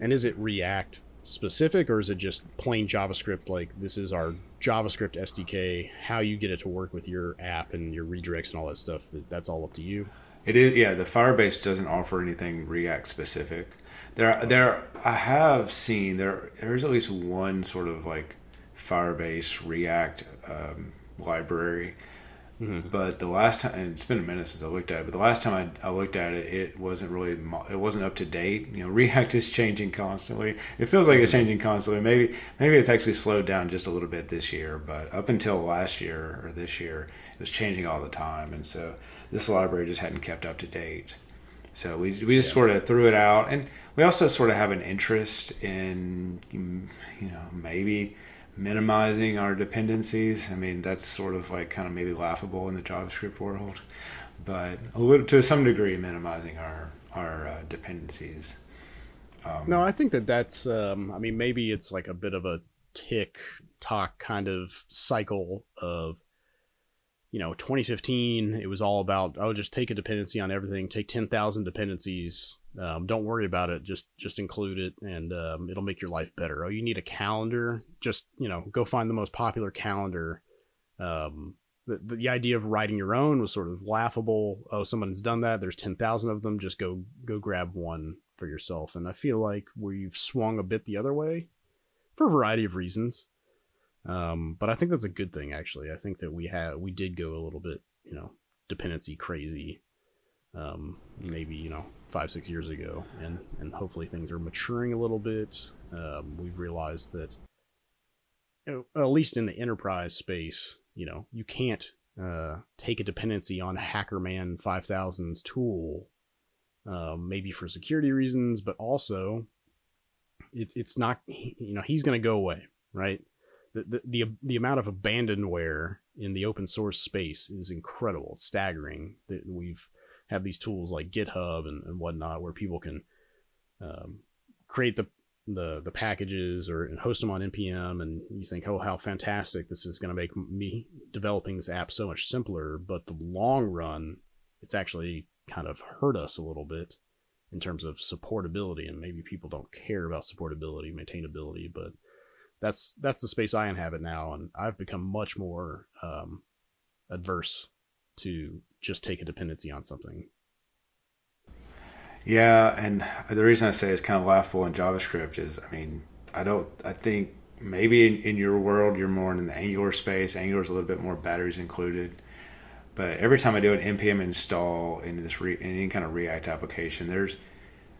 and is it react specific or is it just plain javascript like this is our javascript sdk how you get it to work with your app and your redirects and all that stuff that's all up to you it is yeah. The Firebase doesn't offer anything React specific. There, there. I have seen there. There's at least one sort of like Firebase React um, library. Mm-hmm. But the last time, and it's been a minute since I looked at it. But the last time I, I looked at it, it wasn't really, it wasn't up to date. You know, React is changing constantly. It feels like it's mm-hmm. changing constantly. Maybe, maybe it's actually slowed down just a little bit this year. But up until last year or this year, it was changing all the time. And so this library just hadn't kept up to date. So we, we just yeah. sort of threw it out, and we also sort of have an interest in you know maybe minimizing our dependencies. I mean that's sort of like kind of maybe laughable in the JavaScript world, but a little to some degree minimizing our our uh, dependencies. Um, no, I think that that's. Um, I mean, maybe it's like a bit of a tick tock kind of cycle of you know 2015 it was all about oh just take a dependency on everything take 10,000 dependencies um, don't worry about it. Just just include it and um, it'll make your life better. Oh you need a calendar? Just you know go find the most popular calendar. Um, the, the idea of writing your own was sort of laughable. Oh someone's done that. There's 10,000 of them. Just go go grab one for yourself. And i feel like we've swung a bit the other way for a variety of reasons. Um, but I think that's a good thing actually. I think that we had we did go a little bit, you know, dependency crazy. Um, maybe you know five six years ago, and and hopefully things are maturing a little bit. Um, we've realized that, you know, at least in the enterprise space, you know, you can't uh, take a dependency on HackerMan 5000's tool, um, maybe for security reasons, but also it, it's not, you know, he's going to go away, right? The, the, the, the amount of abandonware in the open source space is incredible, staggering that we've have these tools like GitHub and, and whatnot where people can um, create the the the packages or host them on npm and you think oh how fantastic. This is going to make me developing this app so much simpler. But the long run it's actually kind of hurt us a little bit in terms of supportability and maybe people don't care about supportability maintainability but that's that's the space i inhabit now and i've become much more um, adverse to just take a dependency on something. Yeah, and the reason I say it's kind of laughable in JavaScript is, I mean, I don't, I think maybe in, in your world you're more in the Angular space. Angular is a little bit more batteries included, but every time I do an npm install in this re, in any kind of React application, there's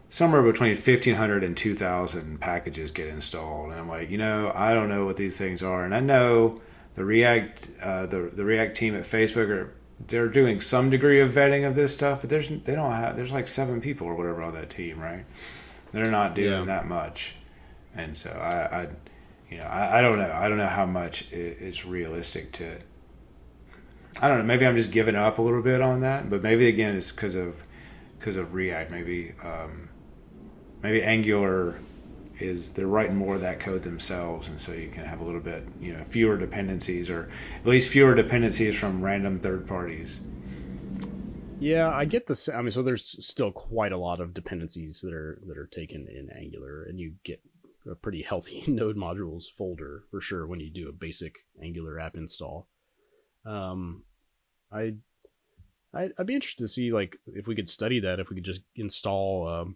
somewhere between 1500 and 2000 packages get installed, and I'm like, you know, I don't know what these things are, and I know the React, uh, the the React team at Facebook are they're doing some degree of vetting of this stuff, but there's they don't have there's like seven people or whatever on that team, right? They're not doing yeah. that much, and so I, I you know, I, I, don't know. I don't know how much is realistic to. I don't know. Maybe I'm just giving up a little bit on that, but maybe again it's because of because of React. Maybe um, maybe Angular is they're writing more of that code themselves, and so you can have a little bit, you know, fewer dependencies, or at least fewer dependencies from random third parties. Yeah, I get the. I mean, so there's still quite a lot of dependencies that are that are taken in Angular, and you get a pretty healthy node modules folder for sure when you do a basic Angular app install. Um, I I, would be interested to see like if we could study that, if we could just install um,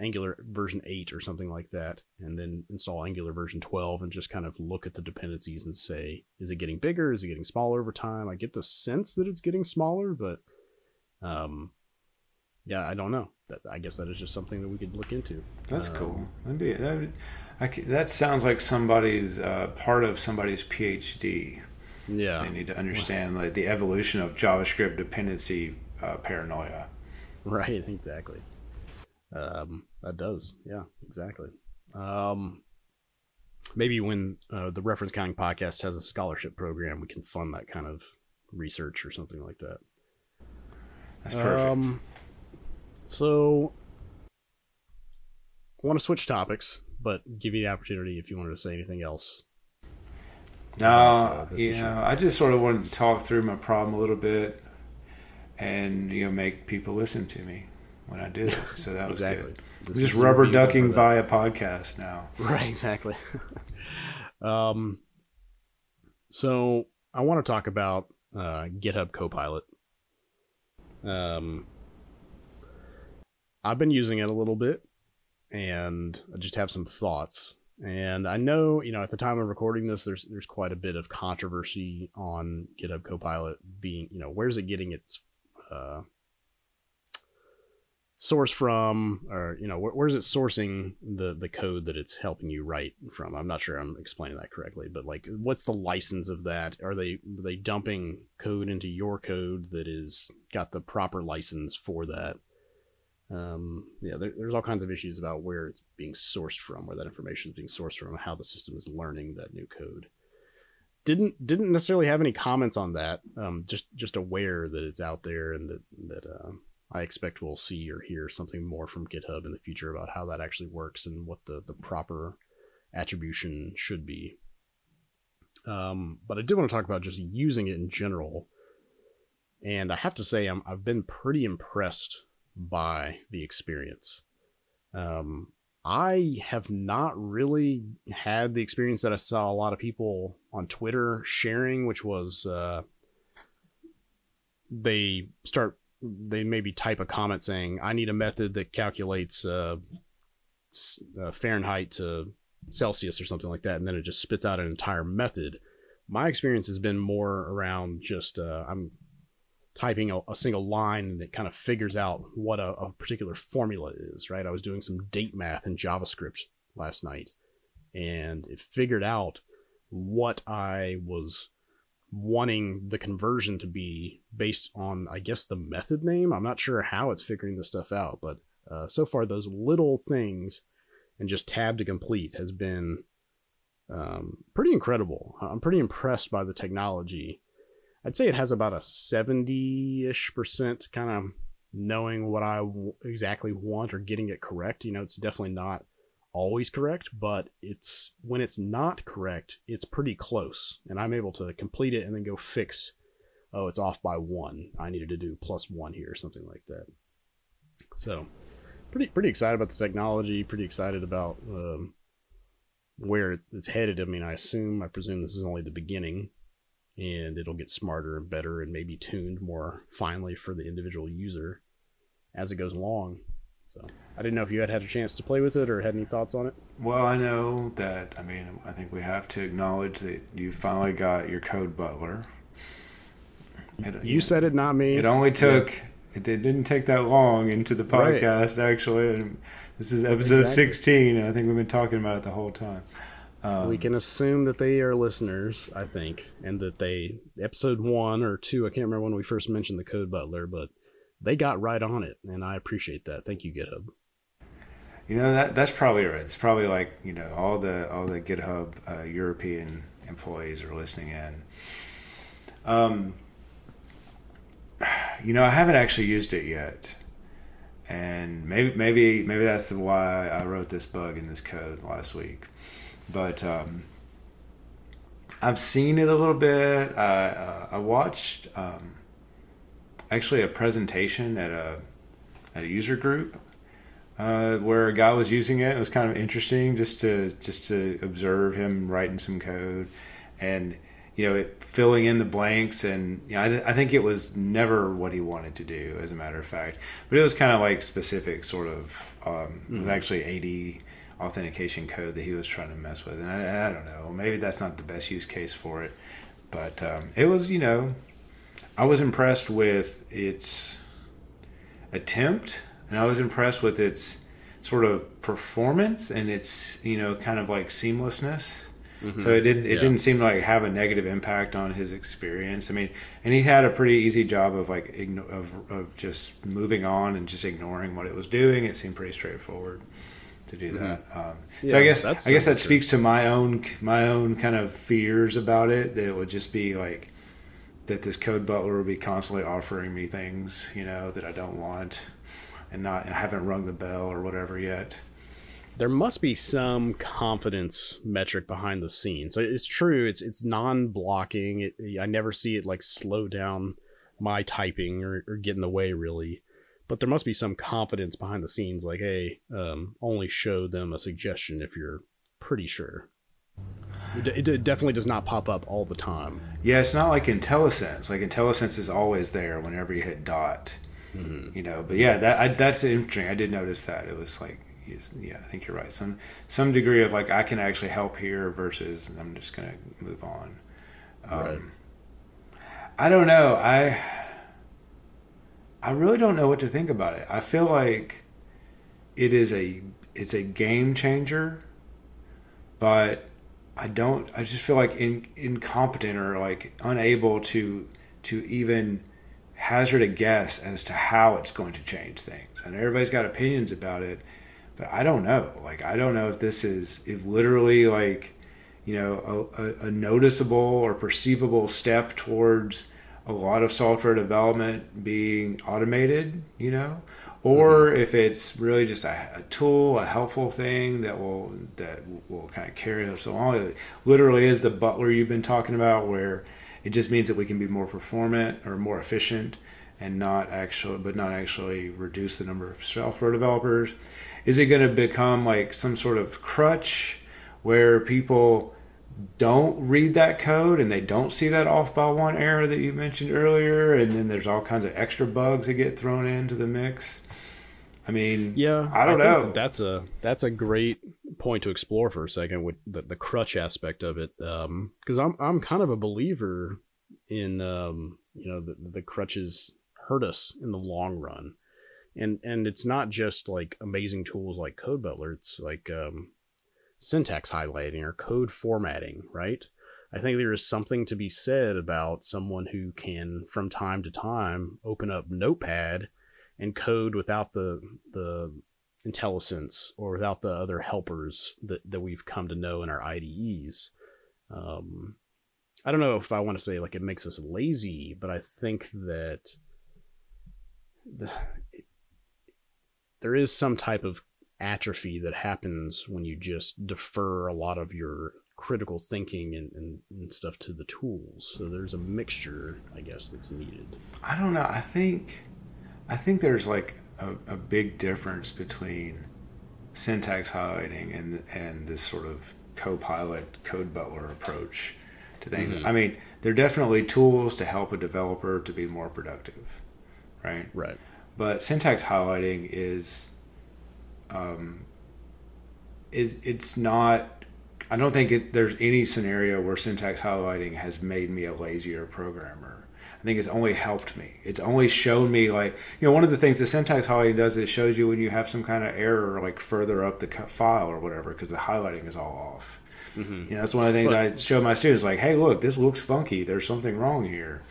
Angular version eight or something like that, and then install Angular version twelve, and just kind of look at the dependencies and say, is it getting bigger? Is it getting smaller over time? I get the sense that it's getting smaller, but um, yeah, I don't know. That I guess that is just something that we could look into. That's um, cool. That'd be that. Would, that sounds like somebody's uh, part of somebody's PhD. Yeah, they need to understand like the evolution of JavaScript dependency uh, paranoia. Right. Exactly. Um, that does. Yeah. Exactly. Um, maybe when uh, the Reference Counting Podcast has a scholarship program, we can fund that kind of research or something like that. That's perfect. Um, so, I want to switch topics, but give you the opportunity if you wanted to say anything else no, uh, you know, I just sort of wanted to talk through my problem a little bit, and you know, make people listen to me when I did it. So that was exactly. good. just rubber ducking via podcast now. Right, exactly. um, so I want to talk about uh, GitHub Copilot. Um, I've been using it a little bit, and I just have some thoughts. And I know, you know, at the time of recording this, there's there's quite a bit of controversy on GitHub Copilot being, you know, where's it getting its uh, source from, or you know, where, where's it sourcing the the code that it's helping you write from? I'm not sure I'm explaining that correctly, but like, what's the license of that? Are they are they dumping code into your code that is got the proper license for that? Um, yeah, there, there's all kinds of issues about where it's being sourced from, where that information is being sourced from, how the system is learning that new code. Didn't didn't necessarily have any comments on that. Um, just just aware that it's out there and that that uh, I expect we'll see or hear something more from GitHub in the future about how that actually works and what the the proper attribution should be. Um, but I did want to talk about just using it in general. And I have to say, I'm, I've been pretty impressed by the experience. Um, I have not really had the experience that I saw a lot of people on Twitter sharing, which was uh, they start they maybe type a comment saying, "I need a method that calculates uh, uh, Fahrenheit to Celsius or something like that, and then it just spits out an entire method. My experience has been more around just uh, I'm typing a, a, single line and it kind of figures out what a, a, particular formula is, right? I was doing some date math in JavaScript last night and it figured out what I was wanting the conversion to be based on, I guess, the method name. I'm not sure how it's figuring this stuff out, but uh, so far, those little things and just tab to complete has been um, pretty incredible. I'm pretty impressed by the technology. I'd say it has about a 70 ish percent kind of knowing what I w- exactly want or getting it correct. You know, it's definitely not always correct, but it's when it's not correct, it's pretty close. And I'm able to complete it and then go fix, oh, it's off by one. I needed to do plus one here, something like that. So, pretty pretty excited about the technology. Pretty excited about um, where it's headed. I mean, I assume, I presume this is only the beginning, and it'll get smarter and better, and maybe tuned more finely for the individual user as it goes along. So I didn't know if you had had a chance to play with it or had any thoughts on it. Well, I know that. I mean, I think we have to acknowledge that you finally got your code butler. It, you said it, not me. It only took. Yeah. It didn't take that long into the podcast, right. actually. And this is episode exactly. 16, and I think we've been talking about it the whole time. Um, we can assume that they are listeners, I think, and that they episode one or two. I can't remember when we first mentioned the code butler, but they got right on it, and I appreciate that. Thank you, GitHub. You know that that's probably right. It's probably like you know all the all the GitHub uh, European employees are listening in. Um, you know, I haven't actually used it yet, and maybe maybe maybe that's why I wrote this bug in this code last week. But um, I've seen it a little bit. I uh, I watched. Um, actually a presentation at a at a user group uh, where a guy was using it. It was kind of interesting just to just to observe him writing some code and you know it, filling in the blanks and you know, I, I think it was never what he wanted to do as a matter of fact but it was kind of like specific sort of um, mm-hmm. it was mm-hmm. actually AD authentication code that he was trying to mess with and I, I don't know maybe that's not the best use case for it but um, it was you know I was impressed with its attempt, and I was impressed with its sort of performance and its you know kind of like seamlessness. Mm-hmm. So it didn't it yeah. didn't seem to like have a negative impact on his experience. I mean, and he had a pretty easy job of like igno- of of just moving on and just ignoring what it was doing. It seemed pretty straightforward to do mm-hmm. that. Um, yeah, so I guess I guess that speaks to my own my own kind of fears about it that it would just be like that this code butler will be constantly offering me things, you know, that I don't want and not I haven't rung the bell or whatever yet. There must be some confidence metric behind the scenes. So it's true. It's it's non-blocking. It, I never see it like slow down my typing or, or get in the way really. But there must be some confidence behind the scenes, like, hey, um, only show them a suggestion if you're pretty sure. It, it, definitely does not pop up all the time. Yeah, it's not like IntelliSense. Like IntelliSense is always there whenever you hit dot. Mm-hmm. You know, but yeah, that I, that's interesting. I did notice that it was like, yeah, I think you're right. Some some degree of like I can actually help here versus I'm just gonna move on. Um, right. I don't know. I I really don't know what to think about it. I feel like it is a it's a game changer, but I don't. I just feel like in, incompetent or like unable to to even hazard a guess as to how it's going to change things. And everybody's got opinions about it, but I don't know. Like I don't know if this is if literally like you know a, a, noticeable or perceivable step towards a lot of software development being automated. You know, or mm-hmm. if it's really just a, a, tool, a helpful thing that will that will kind of carry us along. It literally is the butler you've been talking about, where it just means that we can be more performant or more efficient, and not actually, but not actually reduce the number of software developers. Is it going to become like some sort of crutch where people don't read that code and they don't see that off by one error that you mentioned earlier, and then there's all kinds of extra bugs that get thrown into the mix? I mean, yeah, I don't I know. That that's a that's a great point to explore for a second with the, the crutch aspect of it, because I'm I'm kind of a believer in um, you know the the crutches hurt us in the long run, and and it's not just like amazing tools like Code Butler. It's like um, syntax highlighting or code formatting, right? I think there is something to be said about someone who can, from time to time, open up Notepad and code without the the IntelliSense or without the other helpers that, that we've come to know in our IDEs. Um, I don't know if I want to say like it makes us lazy, but I think that the, it, there is some type of atrophy that happens when you just defer a lot of your critical thinking and, and, and, stuff to the tools. So there's a mixture, I guess, that's needed. I don't know. I think I think there's like a, a big difference between syntax highlighting and and this sort of co-pilot code butler approach to things. Mm-hmm. I mean, they're definitely tools to help a developer to be more productive, right? Right. But syntax highlighting is um, is it's not I don't think it, there's any scenario where syntax highlighting has made me a lazier programmer. I think it's only helped me. It's only shown me like you know one of the things the syntax highlighting does is it shows you when you have some kind of error like further up the file or whatever because the highlighting is all off. Mm-hmm. You know that's one of the things but, I show my students like, hey, look, this looks funky. There's something wrong here.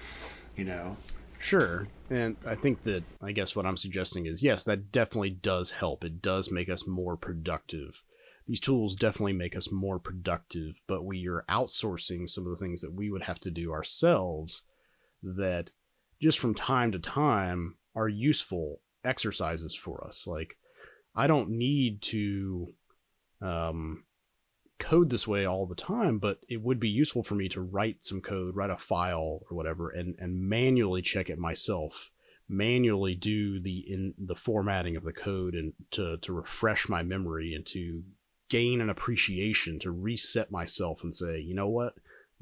You know. Sure. And I think that I guess what I'm suggesting is yes, that definitely does help. It does make us more productive. These tools definitely make us more productive, but we are outsourcing some of the things that we would have to do ourselves that just from time to time are useful exercises for us. Like, I don't need to um, code this way all the time, but it would be useful for me to write some code, write a file or whatever, and, and manually check it myself, manually do the in the formatting of the code and to, to refresh my memory and to gain an appreciation, to reset myself and say, you know what?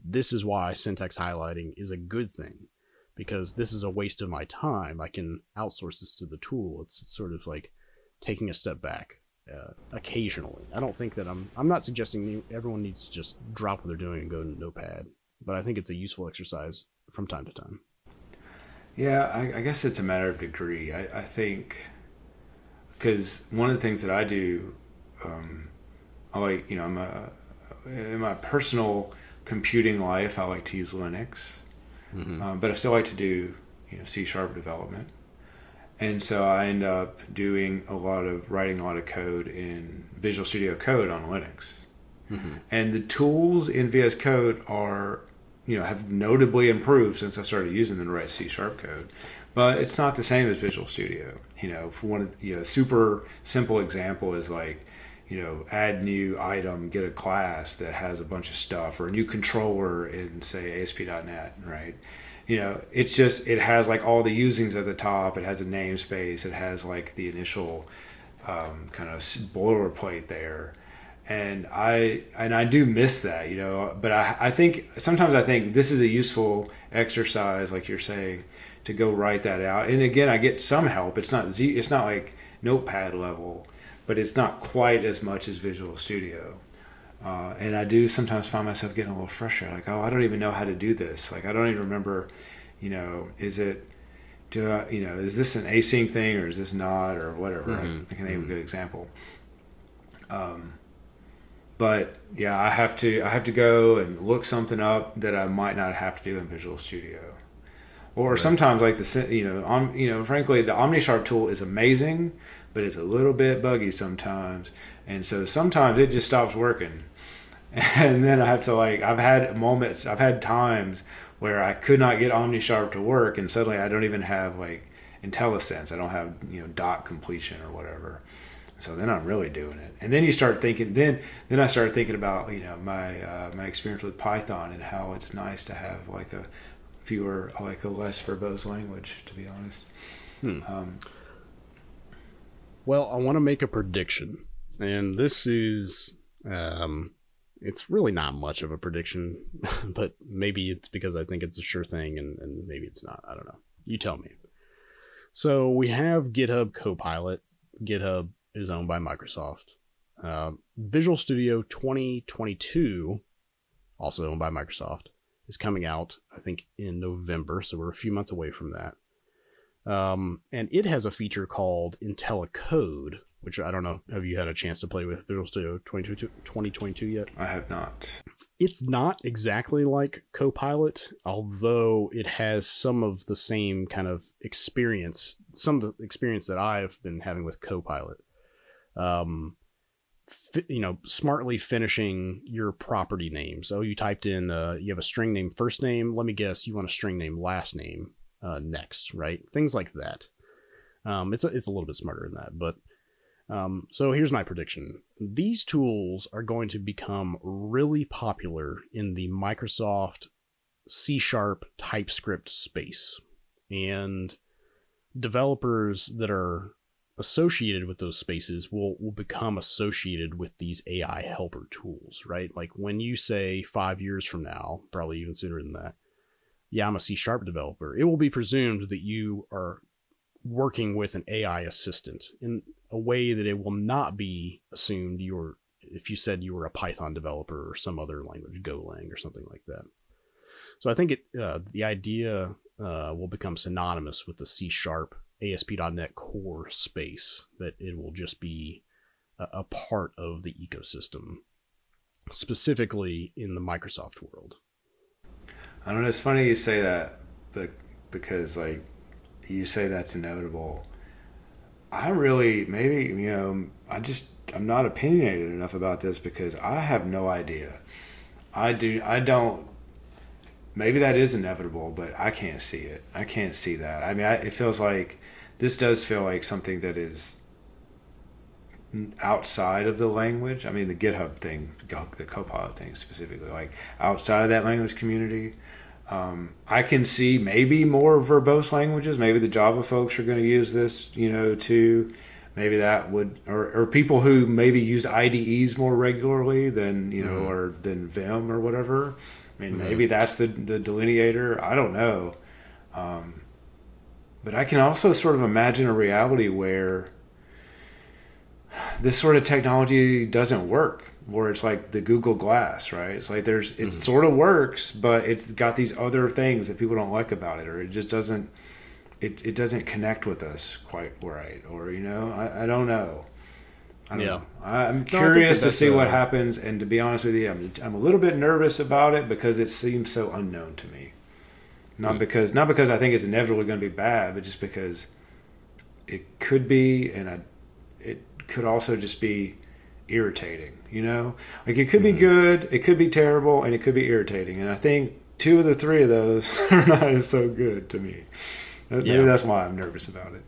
This is why syntax highlighting is a good thing because this is a waste of my time. I can outsource this to the tool. It's, sort of like taking a step back uh, occasionally. I don't think that I'm. I'm not suggesting everyone needs to just drop what they're doing and go to Notepad, but I think it's a useful exercise from time to time. Yeah, I, I guess it's a matter of degree. I, I think because one of the things that I do, um, I like you know, I'm a in my personal computing life, I like to use Linux, mm-hmm. um, but I still like to do you know C sharp development, and so I end up doing a lot of writing a lot of code in Visual Studio Code on Linux, mm-hmm. and the tools in VS Code are you know have notably improved since I started using them to write C sharp code. But it's not the same as Visual Studio. You know, for one of you know, super simple example is like you know, add new item, get a class that has a bunch of stuff, or a new controller in say ASP.NET, right? You know, it's just it has like all the usings at the top. It has a namespace. It has like the initial um, kind of boilerplate there, and I and I do miss that, you know. But I I think sometimes I think this is a useful exercise, like you're saying, to go write that out. And again, I get some help. It's not Z. It's not like Notepad level but it's not quite as much as Visual Studio. Uh, and I do sometimes find myself getting a little frustrated, like, oh, I don't even know how to do this. Like, I don't even remember, you know, is it, do I, you know, is this an async thing or is this not or whatever? Mm-hmm. I, can name mm-hmm. a good example. Um, but yeah, I have to, I have to go and look something up that I might not have to do in Visual Studio. Or right. sometimes, like the, you know, on, you know, frankly, the OmniSharp tool is amazing, but it's a little bit buggy sometimes. And so sometimes it just stops working. And then I have to like I've had moments, I've had times where I could not get OmniSharp to work and suddenly I don't even have like IntelliSense. I don't have, you know, dot completion or whatever. So then I'm really doing it. And then you start thinking then then I started thinking about, you know, my uh, my experience with Python and how it's nice to have like a fewer like a less verbose language to be honest. Hmm. Um, well, I want to make a prediction, and this is um, it's really not much of a prediction, but maybe it's because I think it's a sure thing, and, and maybe it's not. I don't know. You tell me. So we have GitHub Copilot. GitHub is owned by Microsoft. Uh, Visual Studio 2022, also owned by Microsoft, is coming out, I think, in November. So we're a few months away from that. Um, and it has a feature called IntelliCode, which I don't know. Have you had a chance to play with Visual Studio 2022, 2022 yet? I have not. It's not exactly like Copilot, although it has some of the same kind of experience, some of the experience that I've been having with Copilot. Um, fi- you know, smartly finishing your property name. So you typed in, uh, you have a string name first name. Let me guess, you want a string name last name uh, next, right? Things like that. Um, it's a, it's a little bit smarter than that, but um, so here's my prediction: these tools are going to become really popular in the Microsoft C Sharp TypeScript space, and developers that are associated with those spaces will, will become associated with these AI helper tools, right? Like when you say five years from now, probably even sooner than that, yeah, I'm a C sharp developer, it will be presumed that you are working with an AI assistant in a way that it will not be assumed you're if you said you were a Python developer or some other language, Golang or something like that. So I think it uh, the idea uh, will become synonymous with the C sharp ASP.NET Core space, that it will just be a, a part of the ecosystem, specifically in the Microsoft world. I don't know. It's funny you say that, but because like you say that's inevitable. I really maybe you know I just I'm not opinionated enough about this because I have no idea. I do I don't. Maybe that is inevitable, but I can't see it. I can't see that. I mean, I, it feels like this does feel like something that is outside of the language. I mean, the GitHub thing, the Copilot thing specifically, like outside of that language community. Um, I can see maybe more verbose languages. Maybe the Java folks are going to use this, you know, too. Maybe that would, or, or people who maybe use IDEs more regularly than, you know, mm-hmm. or than Vim or whatever. I mean, mm-hmm. maybe that's the, the delineator. I don't know. Um, but I can also sort of imagine a reality where this sort of technology doesn't work where it's like the Google Glass, right? It's like there's it mm-hmm. sort of works, but it's got these other things that people don't like about it, or it just doesn't it, it doesn't connect with us quite right, or you know, I, I don't know. I don't yeah, know. I'm no, curious to see what happens, and to be honest with you, I'm I'm a little bit nervous about it because it seems so unknown to me. Not mm. because not because I think it's inevitably going to be bad, but just because it could be, and I, could also just be irritating. You know, like it could be mm-hmm. good, it could be terrible, and it could be irritating. And I think two of the three of those are not so good to me. Maybe yeah. that's why I'm nervous about it.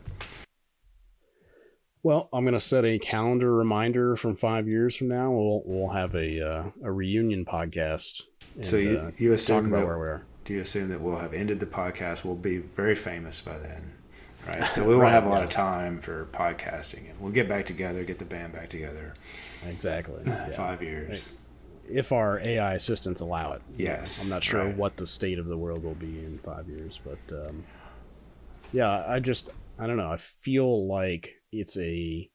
Well, I'm going to set a calendar reminder from five years from now. We'll we'll have a uh, a reunion podcast. And, so you uh, you assume that, where we are. Do you assume that we'll have ended the podcast? We'll be very famous by then, right? So we won't right, have a lot yeah. of time for podcasting, and we'll get back together, get the band back together. Exactly. Yeah. Five years. If our AI assistants allow it. Yes. I'm not sure right. what the state of the world will be in five years, but um, yeah, I just, I don't know. I feel like it's a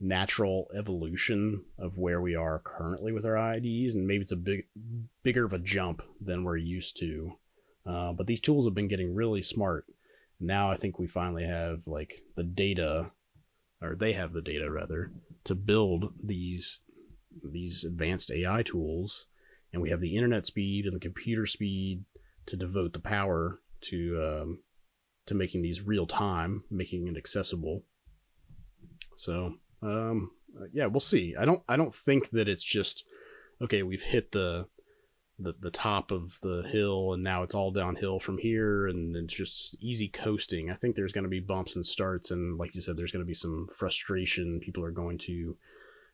natural evolution of where we are currently with our IDs, and maybe it's a big, bigger of a jump than we're used to. Uh, but these tools have been getting really smart. Now I think we finally have like the data, or they have the data rather, to build these these advanced AI tools, and we have the internet speed and the computer speed to devote the power to um, to making these real time, making it accessible. So um, yeah, we'll see. I don't I don't think that it's just okay. We've hit the the, the top of the hill and now it's all downhill from here and it's just easy coasting. I think there's going to be bumps and starts and like you said there's going to be some frustration. People are going to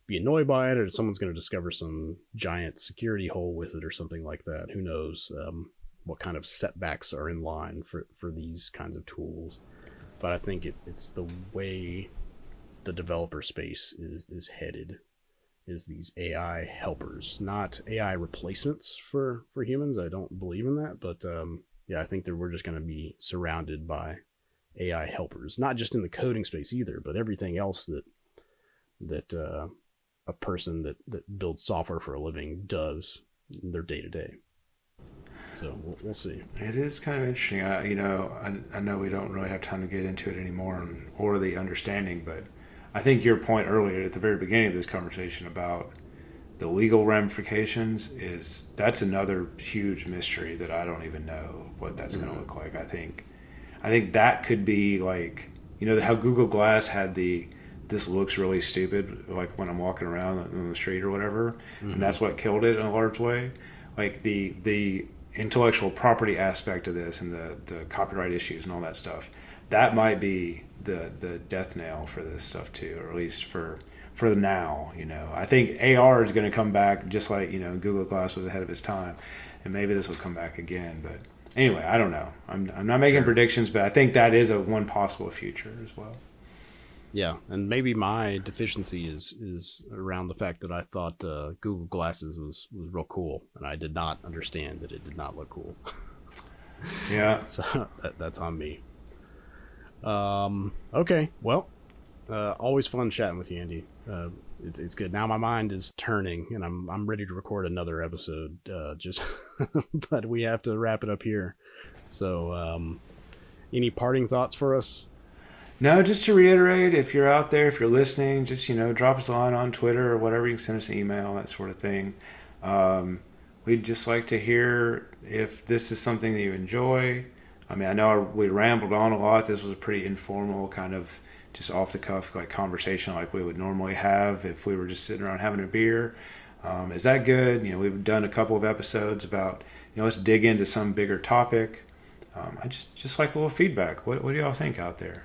be annoyed by it or someone's going to discover some giant security hole with it or something like that. Who knows um, what kind of setbacks are in line for, for these kinds of tools. But i think it, it's the way the developer space is, is headed is these AI helpers, not AI replacements for for humans. I don't believe in that, but um, yeah, I think that we're just going to be surrounded by AI helpers, not just in the coding space either, but everything else that that uh, a person that that builds software for a living does in their day to day. So we'll, we'll see. It is kind of interesting. I, you know, I, I know we don't really have time to get into it anymore and, or the understanding, but I think your point earlier at the very beginning of this conversation about the legal ramifications is that's another huge mystery that I don't even know what that's mm-hmm. going to look like. I think, I think that could be like, you know, how Google Glass had the this looks really stupid, like when I'm walking around on the street or whatever, mm-hmm. and that's what killed it in a large way. Like the the intellectual property aspect of this and the the copyright issues and all that stuff, that might be the the death nail for this stuff too, or at least for for now. You know, I think AR is going to come back just like you know Google Glass was ahead of its time, and maybe this will come back again. But anyway, I don't know. I'm I'm not making sure. predictions, but I think that is a one possible future as well. Yeah, and maybe my deficiency is is around the fact that I thought uh, Google Glasses was was real cool, and I did not understand that it did not look cool. yeah, so that, that's on me. Um. Okay. Well, uh, always fun chatting with you, Andy. Uh, it, it's good. Now my mind is turning, and I'm I'm ready to record another episode. Uh, just, but we have to wrap it up here. So, um, any parting thoughts for us? No, just to reiterate, if you're out there, if you're listening, just you know, drop us a line on Twitter or whatever. You can send us an email, that sort of thing. Um, we'd just like to hear if this is something that you enjoy. I mean, I know we rambled on a lot. This was a pretty informal kind of just off the cuff like conversation like we would normally have if we were just sitting around having a beer. Um, is that good? You know, we've done a couple of episodes about you know let's dig into some bigger topic. Um, I just just like a little feedback. What what do y'all think out there?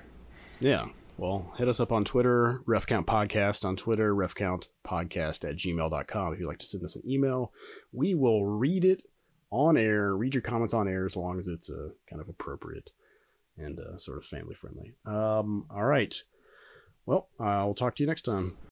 Yeah. Well, hit us up on Twitter, RefCount Podcast on Twitter, RefCountPodcast at gmail.com. If you'd like to send us an email, we will read it on air, read your comments on air as long as it's uh, kind of appropriate and uh, sort of family friendly. Um, all right. Well, I'll talk to you next time.